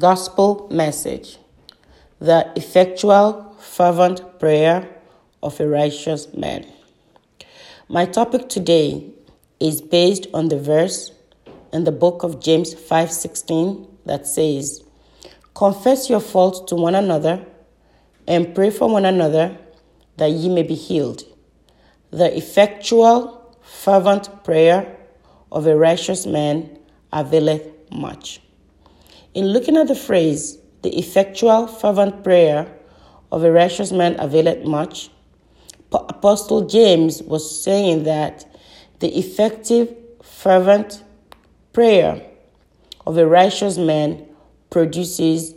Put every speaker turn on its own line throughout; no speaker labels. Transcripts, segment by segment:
Gospel message The effectual, fervent prayer of a righteous man. My topic today is based on the verse in the book of James 5:16 that says, "Confess your faults to one another and pray for one another that ye may be healed." The effectual, fervent prayer of a righteous man availeth much. In looking at the phrase, the effectual, fervent prayer of a righteous man availeth much, Apostle James was saying that the effective, fervent prayer of a righteous man produces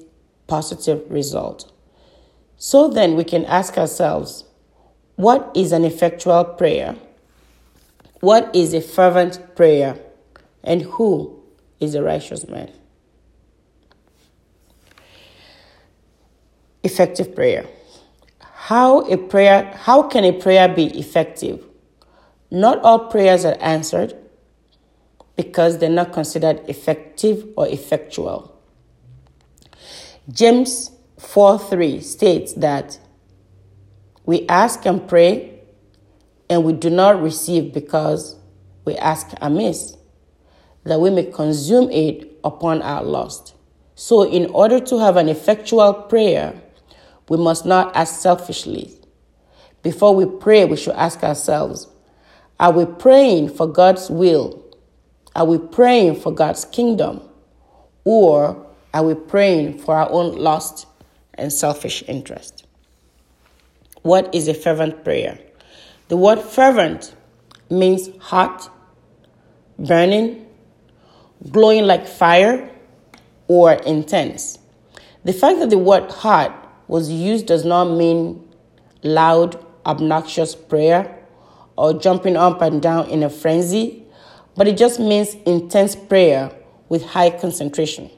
positive result. So then we can ask ourselves, what is an effectual prayer? What is a fervent prayer? And who is a righteous man? Effective prayer. How a prayer how can a prayer be effective? Not all prayers are answered because they're not considered effective or effectual. James 4 3 states that we ask and pray and we do not receive because we ask amiss, that we may consume it upon our lust. So, in order to have an effectual prayer, we must not act selfishly. Before we pray, we should ask ourselves Are we praying for God's will? Are we praying for God's kingdom? Or are we praying for our own lust and selfish interest? What is a fervent prayer? The word fervent means hot, burning, glowing like fire, or intense. The fact that the word hot was used does not mean loud, obnoxious prayer or jumping up and down in a frenzy, but it just means intense prayer with high concentration.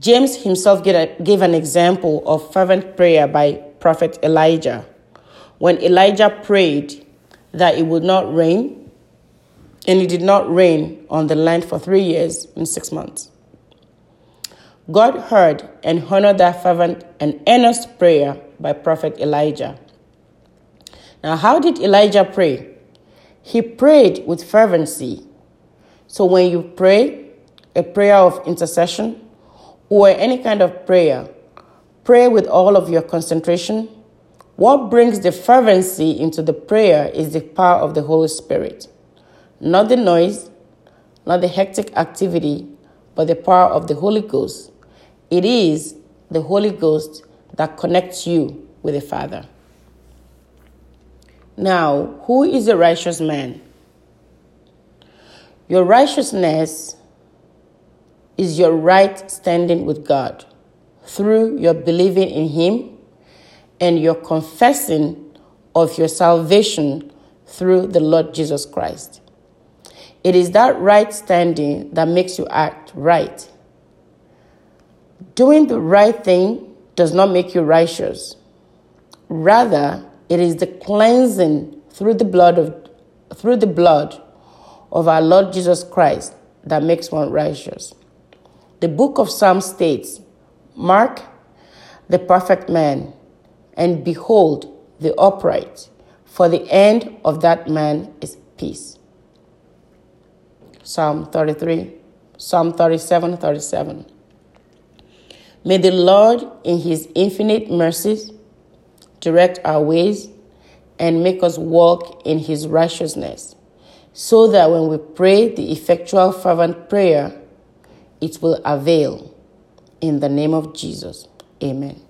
James himself gave an example of fervent prayer by prophet Elijah. When Elijah prayed that it would not rain, and it did not rain on the land for three years and six months. God heard and honored that fervent and earnest prayer by prophet Elijah. Now, how did Elijah pray? He prayed with fervency. So, when you pray a prayer of intercession or any kind of prayer, pray with all of your concentration. What brings the fervency into the prayer is the power of the Holy Spirit, not the noise, not the hectic activity, but the power of the Holy Ghost it is the Holy Ghost that connects you with the Father. Now, who is a righteous man? Your righteousness is your right standing with God through your believing in Him and your confessing of your salvation through the Lord Jesus Christ. It is that right standing that makes you act right Doing the right thing does not make you righteous. Rather, it is the cleansing through the blood of through the blood of our Lord Jesus Christ that makes one righteous. The book of Psalms states, Mark the perfect man, and behold the upright, for the end of that man is peace. Psalm 33, Psalm 37, 37. May the Lord, in His infinite mercies, direct our ways and make us walk in His righteousness, so that when we pray the effectual, fervent prayer, it will avail. In the name of Jesus, amen.